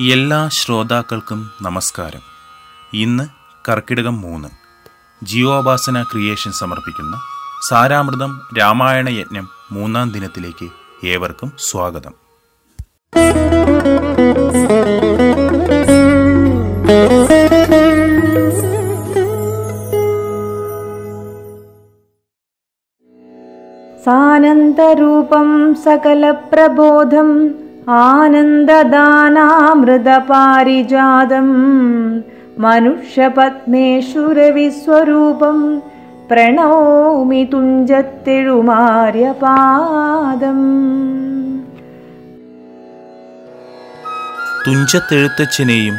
എല്ലാ ശ്രോതാക്കൾക്കും നമസ്കാരം. ഇന്ന് കർക്കിടകം മൂന്ന്. ജീവോപാസന ക്രിയേഷൻ സമർപ്പിക്കുന്ന സാരാമൃതം രാമായണ യജ്ഞം മൂന്നാം ദിനത്തിലേക്ക് ഏവർക്കും സ്വാഗതം. Thank you. സാനന്ദരൂപം സകലപ്രബോധം ആനന്ദദാനാമൃതപാരിജാതം. പ്രണോമി തുഞ്ചത്തെഴുമാര്യ തുഞ്ചത്തെഴുമാര്യപാദം. തുഞ്ചത്തെഴുത്തച്ഛനെയും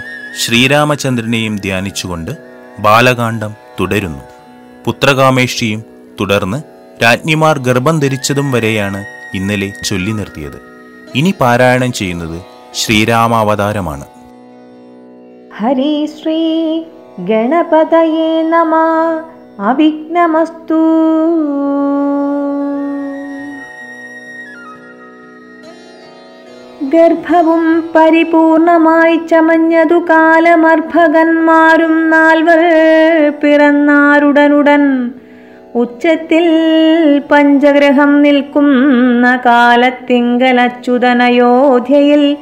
ശ്രീരാമചന്ദ്രനെയും ധ്യാനിച്ചുകൊണ്ട് ബാലകാന്ഡം തുടരുന്നു. പുത്രകാമേഷ്ടിയും തുടർന്ന് രാജ്ഞിമാർ ഗർഭം ധരിച്ചതും വരെയാണ് ഇന്നലെ ചൊല്ലി നിർത്തിയത്. ഇനി പാരായണം ചെയ്യുന്നത് ശ്രീരാമാവതാരമാണ്. ഹരി ശ്രീ ഗണപതയേ നമ. അവിഘ്നമസ്തു. ഗർഭവും പരിപൂർണമായി ചമഞ്ഞതു കാലമർഭകന്മാരും നാൽവർ പിറന്നാരുടനുടൻ ഉച്ചത്തിൽ പഞ്ചഗ്രഹം നിൽക്കുന്ന കാലത്തിങ്കലച്യുതനയോധ്യയിൽ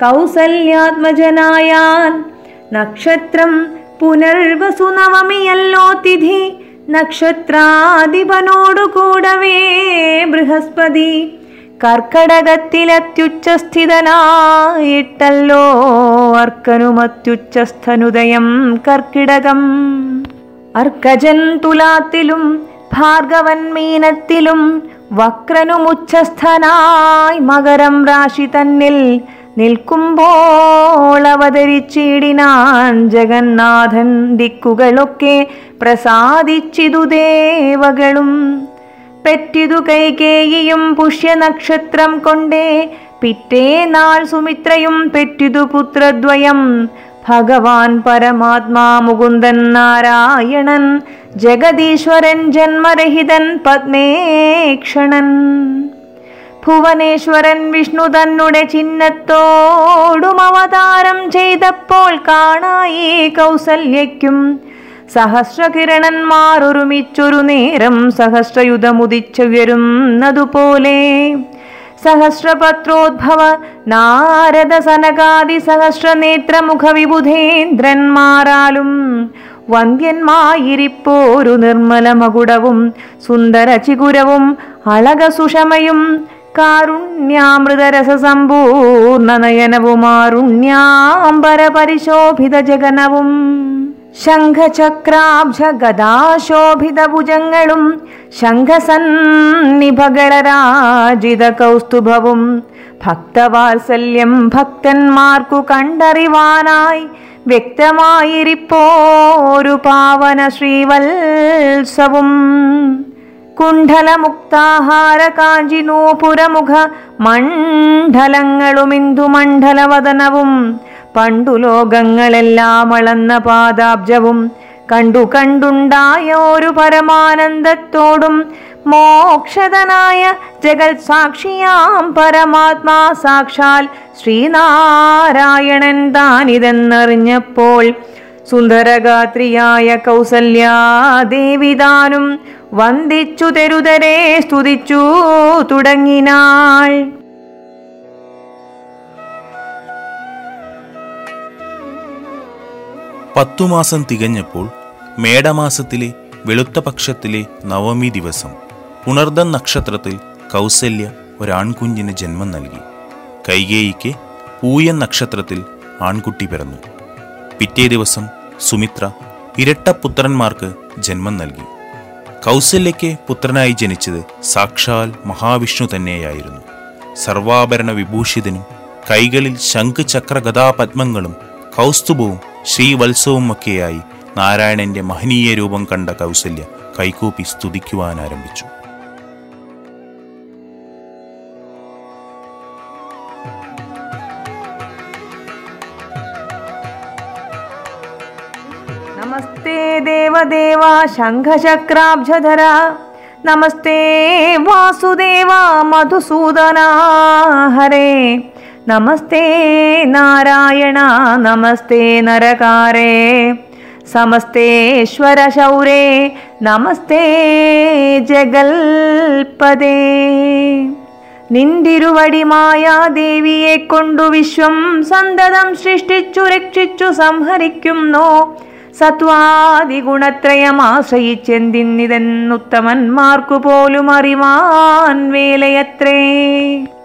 കൗസല്യാത്മജനായാൻ നക്ഷത്രം പുനർവസുനവമിയല്ലോ തിഥി. നക്ഷത്രാധിപനോടുകൂടവേ ബൃഹസ്പതി. കർക്കടകത്തിലത്യുച്ചസ്ഥിതനായിട്ടല്ലോ അർക്കനുമത്യുച്ചസ്ഥനുദയം കർക്കിടകം. അർക്കജൻ തുലാത്തിലും ഭാർഗവൻ മീനത്തിലും വക്രനുമുച്ചസ്ഥനായി മകരം രാശി തന്നിൽ നിൽക്കുമ്പോൾ അവതരിച്ചിടിനാൻ ജഗന്നാഥൻ ദിക്കുകളൊക്കെ പ്രസാദിച്ചിതു ദേവകളും. പെറ്റിതു കൈകേയിയും പുഷ്യനക്ഷത്രം കൊണ്ടേ പിറ്റേ നാൾ സുമിത്രയും പെറ്റിതു പുത്രദ്വയം ഭഗവാൻ പരമാത്മാ മുകുന്ദൻ നാരായണൻ ജഗദീശ്വരൻ ജന്മരഹിതൻ പത്മേക്ഷണൻ. ഭുവനേശ്വരൻ വിഷ്ണു തന്നെ ചിഹ്നത്തോടും അവതാരം ചെയ്തപ്പോൾ കാണായി കൗസല്യയ്ക്കും. സഹസ്രകിരണന്മാർ ഒരുമിച്ചൊരു നേരം സഹസ്രയുധമുദിച്ചുയരുന്നതുപോലെ സഹസ്രപത്രോദ്ഭവ നാരദ സനകാദി വിബുധേന്ദ്രന്മാരാലും വന്ധ്യന്മായിരിപ്പോരു നിർമ്മല മകുടവും സുന്ദര ചികുരവും അളക സുഷമയും കാരുണ്യാമൃതരസസമ്പൂർണ നയനവുമാരുണ്യാംബര പരിശോഭിത ജഗനവും. ശംഖചക്രാബ്ജ ഗദാശോഭിത ഭുജങ്ങളും ശംഖസന്നിഭകളരാജിത കൗസ്തുഭവും ഭക്തവാത്സല്യം ഭക്തന്മാർക്കു കണ്ടറിവാനായി വ്യക്തമായിരിപ്പോരു പാവന ശ്രീവത്സവും കുണ്ഠലമുക്താഹാര കാഞ്ചിനൂപുരമുഖ മണ്ഡലങ്ങളും മണ്ഡലവദനവും പണ്ടു ലോകങ്ങളെല്ലാം അളന്ന പാദാബ്ജവും കണ്ടു കണ്ടുണ്ടായ ഒരു പരമാനന്ദത്തോടും മോക്ഷതനായ ജഗൽ സാക്ഷിയാം പരമാത്മാ സാക്ഷാൽ ശ്രീനാരായണൻ താനിതെന്നറിഞ്ഞപ്പോൾ സുന്ദരഗാത്രിയായ കൗസല്യാദേവിതാനും വന്ദിച്ചു തെരുതരെ സ്തുതിച്ചു തുടങ്ങിനാൾ. പത്തു മാസം തികഞ്ഞപ്പോൾ മേടമാസത്തിലെ വെളുത്ത പക്ഷത്തിലെ നവമി ദിവസം പുണർദൻ നക്ഷത്രത്തിൽ കൗസല്യ ഒരാൺകുഞ്ഞിന് ജന്മം നൽകി. കൈകേയിക്ക് പൂയൻ നക്ഷത്രത്തിൽ ആൺകുട്ടി പിറന്നു. പിറ്റേ ദിവസം സുമിത്ര ഇരട്ട പുത്രന്മാർക്ക് ജന്മം നൽകി. കൗസല്യയ്ക്ക് പുത്രനായി ജനിച്ചത് സാക്ഷാൽ മഹാവിഷ്ണു തന്നെയായിരുന്നു. സർവാഭരണ വിഭൂഷിതനും കൈകളിൽ ശംഖ് ചക്ര ഗതാപത്മങ്ങളും കൗസ്തുഭവും ശ്രീവത്സവുമൊക്കെയായി നാരായണന്റെ മഹനീയ രൂപം കണ്ട കൗസല്യ കൈകൂപ്പി സ്തുതിക്കുവാൻ ആരംഭിച്ചു. നമസ്തേ ദേവദേവ ശംഖചക്രാബ്ജധര നമസ്തേ വാസുദേവ മധുസൂദന. ഹരേ. നമസ്തേ നാരായണ നമസ്തേ നരകാരേ സമസ്തേശ്വര ശൗരേ നമസ്തേ ജഗൽപദേ നിന്തിരുവടി മായാദേവിയെ കൊണ്ടു വിശ്വം സന്തതം സൃഷ്ടിച്ചു രക്ഷിച്ചു സംഹരിക്കുന്നു സത്വാദി ഗുണത്രയം ആശ്രയിച്ചെന്തിന്നിതെന്നുത്തമന്മാർക്കു പോലും അറിവാൻ വേലയത്രേ.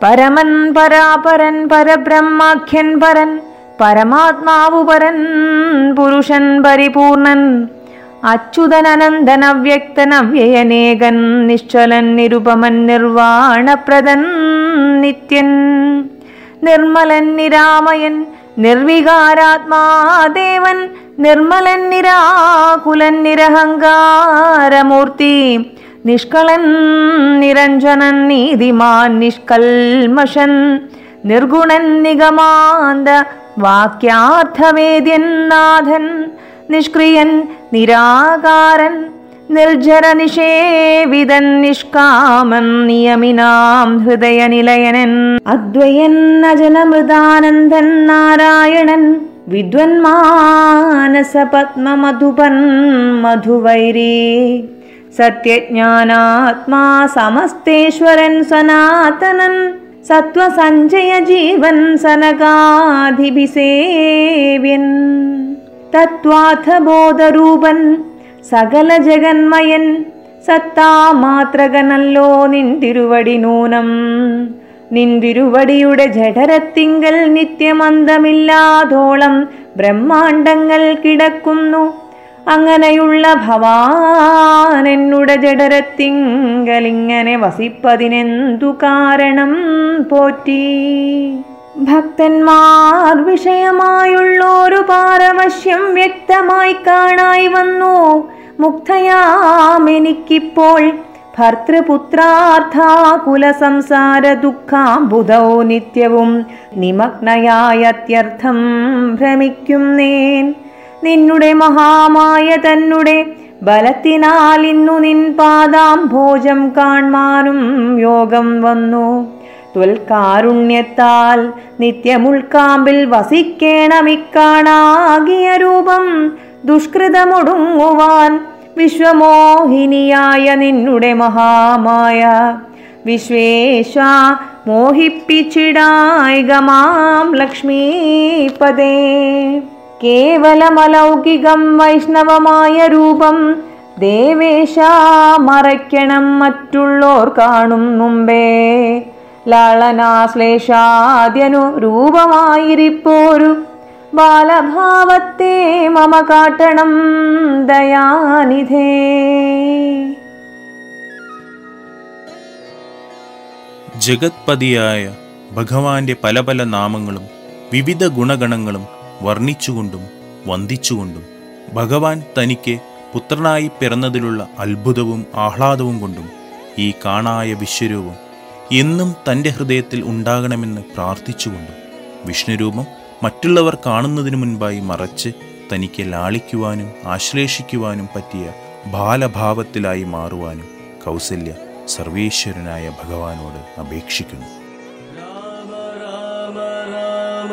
പരമൻ പരാപരൻ പരബ്രഹ്മാഖ്യൻ പരൻ പരമാത്മാവു പരൻ പുരുഷൻ പരിപൂർണൻ അവ്യക്തൻ അവ്യയനേകൻ നിശ്ചലൻ നിരുപമൻ നിർവാണപ്രദൻ നിത്യൻ നിർമ്മലൻ നിരാമയൻ നിർവികാരാത്മാദേവൻ നിർമ്മലൻ നിരാകുലൻ നിരഹങ്കാരമൂർത്തി നിഷ്കളൻ നിരഞ്ജനൻ നീതിമാൻ നിഷ്കൽമഷൻ നിർഗുണൻ നിഗമാന്ത വാക്യാർത്ഥവേദ്യൻ നാഥൻ നിഷ്ക്രിയൻ നിരാകാരൻ निर्जर निषेविदन्निष्कामन् नियमिनां हृदय निलयनन् नारायणन् विद्वन्मानसपद्ममधुपन् मधुवैरी। सत्यज्ञानात्मा समस्तेश्वरन् सनातनन् सत्त्वसञ्जय जीवन् सनकाधिभि तत्त्वाथ बोधरूपन् സകല ജഗന്മയൻ സത്താമാത്രകനല്ലോ മാത്രകനല്ലോ തിരുവടി നൂനം. നിൻതിരുവടിയുടെ ജഠരത്തിങ്കൽ നിത്യമന്തമില്ലാതോളം ബ്രഹ്മാണ്ടങ്ങൾ കിടക്കുന്നു. അങ്ങനെയുള്ള ഭവാനെന്നുട ഇങ്ങനെ വസിപ്പതിനെന്തു കാരണം പോറ്റി? ഭക്തന്മാർ വിഷയമായുള്ളൊരു പാരവശ്യം വ്യക്തമായി കാണായി വന്നു. മുക്തയാം എനിക്കിപ്പോൾ ഭർത്തൃപുത്രാർത്ഥാകുല സംസാര ദുഃഖാബുധോ നിത്യവും നിമഗ്നയായത്യർത്ഥം ഭ്രമിക്കും നേൻ. നിന്നുടെ മഹാമായ തന്നുടെ ബലത്തിനാൽ ഇന്നു നിൻ പാദാം ഭോജം കാൺമാനും യോഗം വന്നു. തുൽക്കാരുണ്യത്താൽ നിത്യമുൾക്കാമ്പിൽ വസിക്കേണമിക്കാണാകിയ രൂപം ദുഷ്കൃതമൊടുങ്ങുവാൻ വിശ്വമോഹിനിയായ നിന്നുടെ മഹാമായ വിശ്വേശ മോഹിപ്പിച്ചിടായികമാം ലക്ഷ്മീപദേ. കേവലമലൗകികം വൈഷ്ണവമായ രൂപം ദേവേശ മറയ്ക്കണം മറ്റുള്ളോർ കാണും മുമ്പേ. ലാളനാശ്ലേഷാദ്യനു രൂപമായിരിപ്പോരു ബാലഭാവത്തെ മമ കാട്ടണം ദയാനിധേ. ജഗത്പതിയായ ഭഗവാന്റെ പല പല നാമങ്ങളും വിവിധ ഗുണഗണങ്ങളും വർണിച്ചുകൊണ്ടും വന്ദിച്ചുകൊണ്ടും ഭഗവാൻ തനിക്ക് പുത്രനായി പിറന്നതിലുള്ള അത്ഭുതവും ആഹ്ലാദവും കൊണ്ടും ഈ കാണായ വിശ്വരൂപം എന്നും തന്റെ ഹൃദയത്തിൽ ഉണ്ടാകണമെന്ന് പ്രാർത്ഥിച്ചുകൊണ്ടും വിഷ്ണുരൂപം മറ്റുള്ളവർ കാണുന്നതിനു മുൻപായി മറച്ച് തനിക്ക് ലാളിക്കുവാനും ആശ്ലേഷിക്കുവാനും പറ്റിയ ബാലഭാവത്തിലായി മാറുവാനും കൗസല്യ സർവേശ്വരനായ ഭഗവാനോട് അപേക്ഷിക്കുന്നു രാമ രാമ രാമ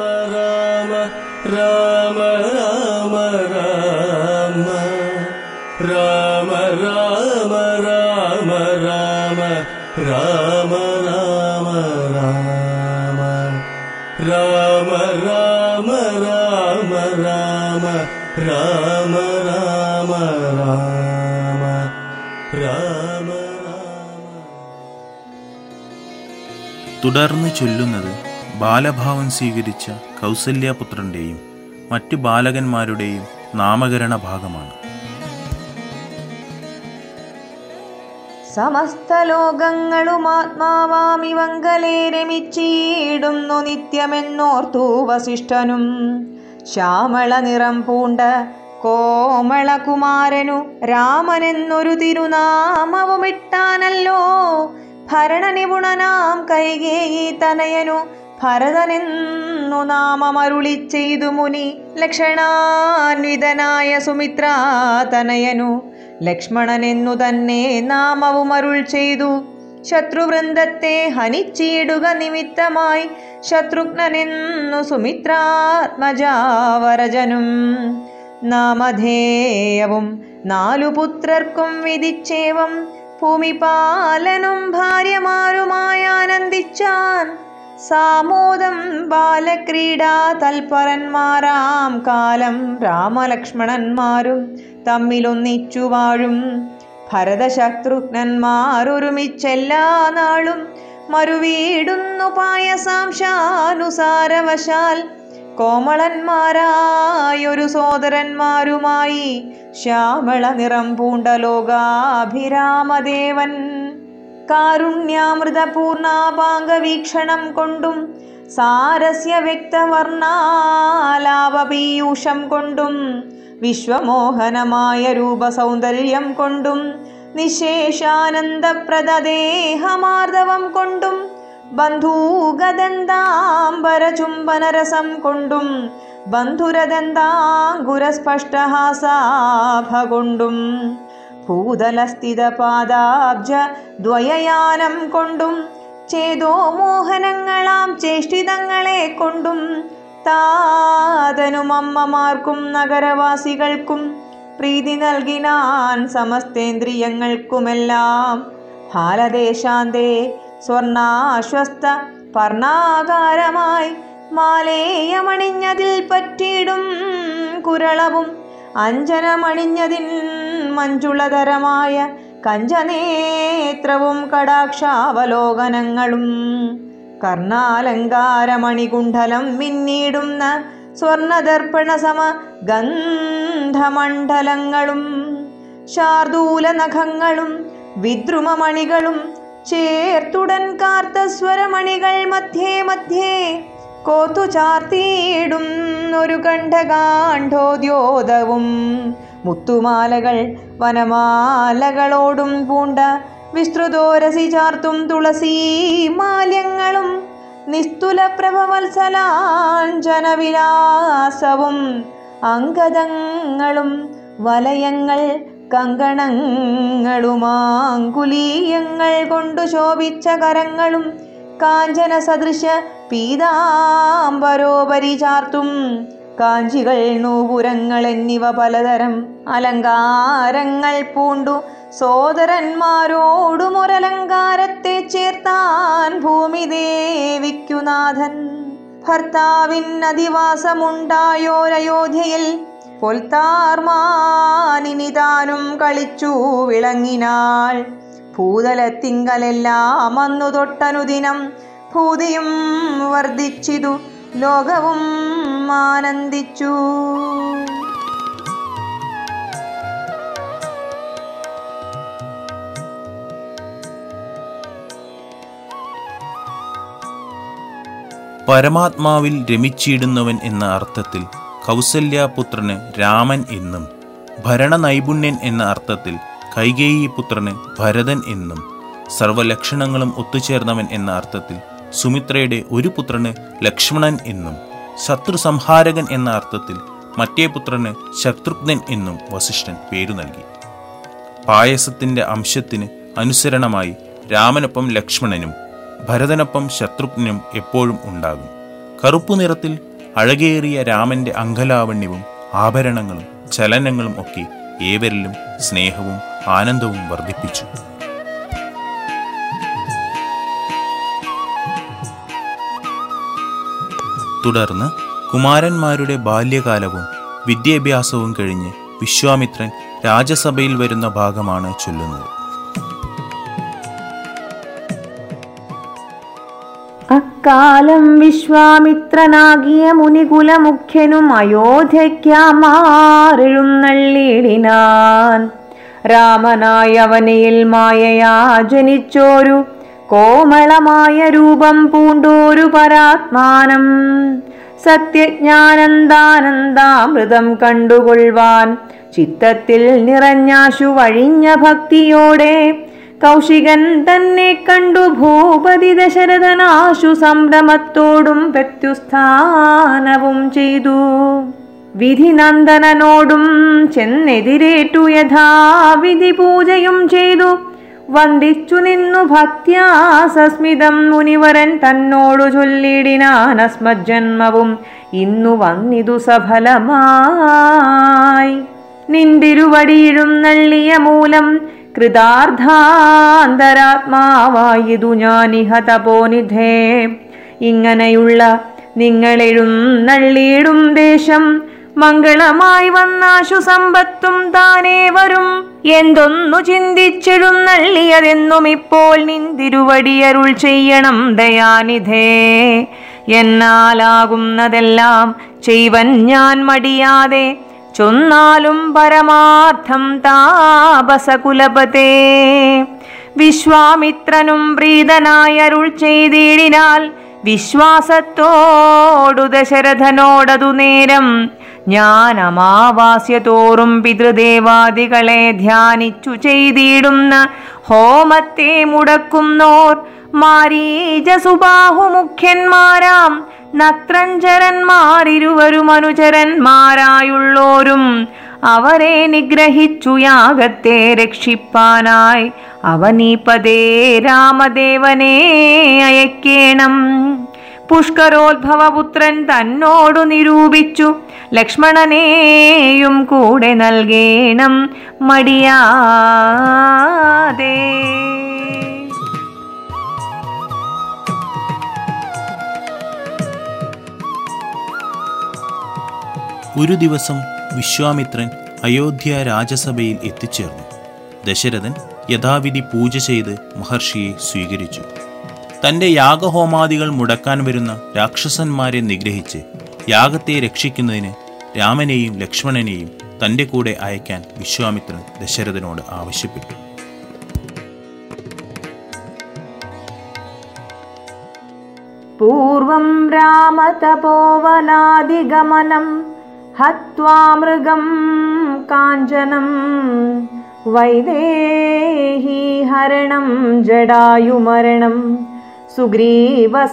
രാമ രാമ രാമ രാമ രാമ രാമ രാമ രാമ രാമ രാമ രാമ രാമ രാമ രാമ. തുടർന്ന് ചൊല്ലുന്നത് ബാലഭാവം സ്വീകരിച്ച കൗസല്യപുത്രന്റെയും മറ്റു ബാലകന്മാരുടെയും നാമകരണ ഭാഗമാണ്. സമസ്ത ലോകങ്ങളും ആത്മാവാമിവങ്കലേ രമിച്ചിടുന്നു നിത്യമെന്നോർത്തു വസിഷ്ഠനും. ശ്യാമള നിറം പൂണ്ട കോമളകുമാരനു രാമനെന്നൊരു തിരുനാമവുമിട്ടാനല്ലോ. ഭരണനിപുണനാം കൈകേയി തനയനു ഭരതനെന്നു നാമമരുളി ചെയ്തു മുനി ലക്ഷണാന്വിതനായ സുമിത്രാതനയനു ലക്ഷ്മണനെന്നു തന്നെ നാമവും അരുൾ ചെയ്തു ശത്രുവൃന്ദത്തെ ഹനിച്ചിടുക നിമിത്തമായി ശത്രുഘ്നെന്നു സുമിത്രാത്മജാവരജനും. നാമധേയവും നാലു പുത്രർക്കും വിധിച്ചേവം. ഭൂമിപാലനും ഭാര്യമാരുമായി ആനന്ദിച്ചാൻ. സാമോദം ബാലക്രീഡാ തൽപരന്മാരാം. കാലം രാമലക്ഷ്മണന്മാരും തമ്മിലൊന്നിച്ചു വാഴും. ഭരതശത്രുഘ്നന്മാരൊരുമിച്ചെല്ലാ നാളും മറുവീടുന്നു പായസാംശാനുസാരവശാൽ കോമളന്മാരായൊരു സോദരന്മാരുമായി ശ്യാമള നിറം പൂണ്ട ലോകാഭിരാമദേവൻ. കാരുണ്യാമൃതപൂർണാപാംഗവീക്ഷണം കൊണ്ടും സാരസ്യ വ്യക്തവർണാലാപപീയൂഷം കൊണ്ടും വിശ്വമോഹനമായ രൂപസൗന്ദര്യം കൊണ്ടും നിശേഷാനന്ദപ്രദദേഹമാർദ്ദവം കൊണ്ടും ബന്ധൂഗദന്താംബരചുംബനരസം കൊണ്ടും ബന്ധുരദന്താങ്കുരസ്പഷ്ടഹാസാഭ കൊണ്ടും ഭൂതലസ്ഥിതപാദാബ്ജ ദ്വയയാനം കൊണ്ടും ചേതോ മോഹനങ്ങളാം ചേഷ്ടിതങ്ങളെ കൊണ്ടും താതനും അമ്മമാർക്കും നഗരവാസികൾക്കും പ്രീതി നൽകിനാൻ സമസ്തേന്ദ്രിയങ്ങൾക്കുമെല്ലാം. ഹാലദേശാന്തേ സ്വർണാശ്വസ്ത പർണാകാരമായി മാലേയമണിഞ്ഞതിൽ പറ്റിയിടും കുരളവും അഞ്ജനമണിഞ്ഞതിൻ മഞ്ജുളതരമായ കഞ്ചനേത്രവും കടാക്ഷാവലോകനങ്ങളും. കർണാലങ്കാരമണികുണ്ഠലം മിന്നിടുന്ന സ്വർണദർപ്പണ സമ ഗന്ധമണ്ഡലങ്ങളും ശാർദൂല നഖങ്ങളും വിദ്രുമമണികളും ചേർത്തുടൻ കാർത്ത സ്വരമണികൾ മധ്യേ മധ്യേ കോത്തു ചാർത്തിയിടും ഒരു കണ്ഠകാണ്ഠോദ്യോതവും മുത്തുമാലകൾ വനമാലകളോടും പൂണ്ട വിസ്തൃതോരസി ചാർത്തും തുളസീ മാല്യങ്ങളും നിസ്തുല പ്രഭവത്സലാഞ്ജനവിലാസവും അങ്കദങ്ങളും വലയങ്ങൾ കങ്കണങ്ങളുമാങ്കുലീയങ്ങൾ കൊണ്ടു ശോഭിച്ച കരങ്ങളും കാഞ്ചന സദൃശ പീതാംബരോപരി ചാർത്തും കാഞ്ചികൾ നൂപുരങ്ങൾ എന്നിവ പലതരം അലങ്കാരങ്ങൾ പൂണ്ടു സോദരന്മാരോടും ചേർത്താൻ ചേർത്താൻ ഭൂമിദേവിക്കുനാഥൻ ഭർത്താവിൻ അധിവാസമുണ്ടായോരയോധ്യയിൽ പൊൽത്താർമാനിനി താനും കളിച്ചു വിളങ്ങിനാൾ. ഭൂതലത്തിങ്കലെല്ലാം അന്നു തൊട്ടനുദിനം ഭൂതിയും വർദ്ധിച്ചിതു ലോകവും ആനന്ദിച്ചു. പരമാത്മാവിൽ രമിച്ചിടുന്നവൻ എന്ന അർത്ഥത്തിൽ കൗസല്യാപുത്രന് രാമൻ എന്നും ഭരണനൈപുണ്യൻ എന്ന അർത്ഥത്തിൽ കൈകേയി പുത്രന് ഭരതൻ എന്നും സർവലക്ഷണങ്ങളും ഒത്തുചേർന്നവൻ എന്ന അർത്ഥത്തിൽ സുമിത്രയുടെ ഒരു പുത്രന് ലക്ഷ്മണൻ എന്നും ശത്രു സംഹാരകൻ എന്ന അർത്ഥത്തിൽ മറ്റേ പുത്രന് ശത്രുഘ്നൻ എന്നും വസിഷ്ഠൻ പേരു നൽകി. പായസത്തിന്റെ അംശത്തിന് അനുസരണമായി രാമനൊപ്പം ലക്ഷ്മണനും ഭരതനൊപ്പം ശത്രുഘ്നും എപ്പോഴും ഉണ്ടാകും. കറുപ്പു നിറത്തിൽ അഴകേറിയ രാമന്റെ അങ്കലാവണ്യവും ആഭരണങ്ങളും ചലനങ്ങളും ഒക്കെ ഏവരിലും സ്നേഹവും ആനന്ദവും വർദ്ധിപ്പിച്ചു. തുടർന്ന് കുമാരന്മാരുടെ ബാല്യകാലവും വിദ്യാഭ്യാസവും കഴിഞ്ഞ് വിശ്വാമിത്രൻ രാജസഭയിൽ വരുന്ന ഭാഗമാണ് ചൊല്ലുന്നത്. അക്കാലം വിശ്വാമിത്രനാകിയ മുനികുലമുഖ്യനും അയോധ്യയ്ക്കാമാറെഴുന്നള്ളിടിനാൻ രാമനായ അവനയിൽ മായയാ ജനിച്ചോരു കോമളമായ രൂപം പൂണ്ടോരു പരാത്മാനം. സത്യജ്ഞാനന്ദാനന്ദാമൃതം കണ്ടുകൊള്ളുവാൻ ചിത്തത്തിൽ നിറഞ്ഞാശു വഴിഞ്ഞ ഭക്തിയോടെ കൗശികൻ തന്നെ കണ്ടു ഭൂപതി ദശരഥനാശു സംഭ്രമത്തോടും പ്രത്യുസ്ഥാനവും ചെയ്തു. വിധിനന്ദനനോടും ചെന്നെതിരേറ്റു യഥാവിധി പൂജയും ചെയ്തു. വന്ദിച്ചു നിന്നു ഭക്ത്യാ സസ്മിതം മുനിവരൻ തന്നോടു ചൊല്ലിടിനാൻ അസ്മജ്ജന്മവും ഇന്നു വന്നിതു സഫലമായി. നിന്തിരുവടിയിഴും നള്ളിയ മൂലം കൃതാർത്ഥാന്തരാത്മാവായതു ഞാനിഹ തപോനിധേ. ഇങ്ങനെയുള്ള നിങ്ങളെഴും നള്ളിയിടും ദേശം മംഗളമായി വന്നാശു സമ്പത്തും താനേ വരും എന്തൊന്നു ചിന്തിച്ചെഴുന്നള്ളിയതെന്നും ഇപ്പോൾ നിന്തിരുവടിയരുൾ ചെയ്യണം ദയാനിധേ. എന്നാലാകുന്നതെല്ലാം ചെയ്വൻ ഞാൻ മടിയാതെ ചൊന്നാലും പരമാർത്ഥം താപസകുലപതേ. വിശ്വാമിത്രനും പ്രീതനായരുൾ ചെയ്തിടിനാൽ വിശ്വാസത്തോടു ദശരഥനോടതു നേരം ഞാൻ അമാവാസ്യ തോറും പിതൃദേവാദികളെ ധ്യാനിച്ചു ചെയ്തിടുന്ന ഹോമത്തെ മുടക്കുന്നോർ മാരീജസുബാഹുമുഖ്യന്മാരാം നത്രഞ്ചരന്മാരിരുവരും അനുചരന്മാരായുള്ളോരും അവരെ നിഗ്രഹിച്ചു യാഗത്തെ രക്ഷിപ്പാനായി. അവനീപതേ രാമദേവനെ അയക്കേണം. പുഷ്കരോത്ഭവപുത്രൻ തന്നോടു നിരൂപിച്ചു. ലക്ഷ്മണനെയും കൂടെ നൽകേണം. മടിയാതെ ഒരു ദിവസം വിശ്വാമിത്രൻ അയോധ്യ രാജസഭയിൽ എത്തിച്ചേർന്നു. ദശരഥൻ യഥാവിധി പൂജ ചെയ്ത് മഹർഷിയെ സ്വീകരിച്ചു. തന്റെ യാഗഹോമാദികൾ മുടക്കാൻ വരുന്ന രാക്ഷസന്മാരെ നിഗ്രഹിച്ച് യാഗത്തെ രക്ഷിക്കുന്നതിന് രാമനെയും ലക്ഷ്മണനെയും തന്റെ കൂടെ അയക്കാൻ വിശ്വാമിത്രൻ ദശരഥനോട് ആവശ്യപ്പെട്ടു. പൂർവം രാമതപോവനാദിഗമനം हत्वा मृगं काञ्चनं वैदेही हरणं जडायुमरणं सुग्रीवसम्भाषणम्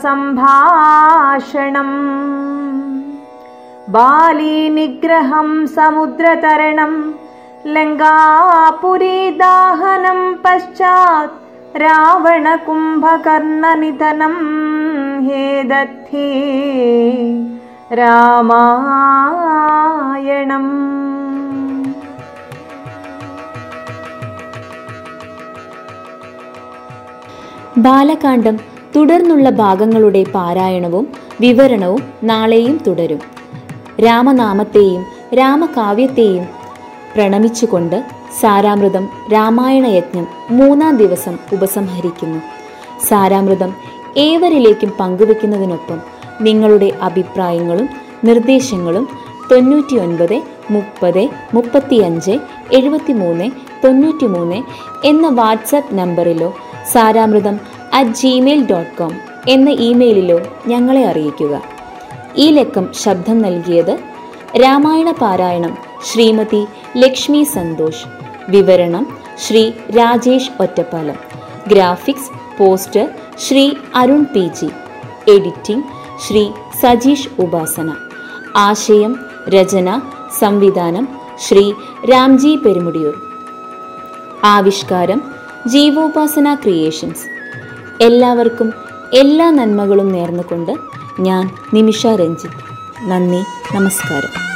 बालीनिग्रहं समुद्रतरणं लङ्गापुरीदाहनं पश्चात् रावणकुम्भकर्णनिधनं हे दे രാമായണം. ബാലകാന്ഡം തുടർന്നുള്ള ഭാഗങ്ങളുടെ പാരായണവും വിവരണവും നാളെയും തുടരും. രാമനാമത്തെയും രാമകാവ്യത്തെയും പ്രണമിച്ചുകൊണ്ട് സാരാമൃതം രാമായണ യജ്ഞം മൂന്നാം ദിവസം ഉപസംഹരിക്കുന്നു. സാരാമൃതം ഏവരിലേക്കും പങ്കുവെക്കുന്നതിനൊപ്പം നിങ്ങളുടെ അഭിപ്രായങ്ങളും നിർദ്ദേശങ്ങളും തൊണ്ണൂറ്റി ഒൻപത് മുപ്പത് മുപ്പത്തിയഞ്ച് എഴുപത്തി മൂന്ന് തൊണ്ണൂറ്റി മൂന്ന് എന്ന WhatsApp നമ്പറിലോ Saramrutham at Gmail dot com എന്ന ഇമെയിലിലോ ഞങ്ങളെ അറിയിക്കുക. ഈ ലക്കം ശബ്ദം നൽകിയത് രാമായണ പാരായണം ശ്രീമതി ലക്ഷ്മി സന്തോഷ്. വിവരണം Shri Rajesh Ottapalam. Graphics poster Shri Arun P G. Editing Shri Sajeesh Upasana. ആശയം രചന സംവിധാനം ശ്രീ രാംജി പെരുമുടിയൂർ. ആവിഷ്കാരം ജീവോപാസന ക്രിയേഷൻസ്. എല്ലാവർക്കും എല്ലാ നന്മകളും നേർന്നുകൊണ്ട് ഞാൻ നിമിഷ രഞ്ജിത്ത്. നന്ദി നമസ്കാരം.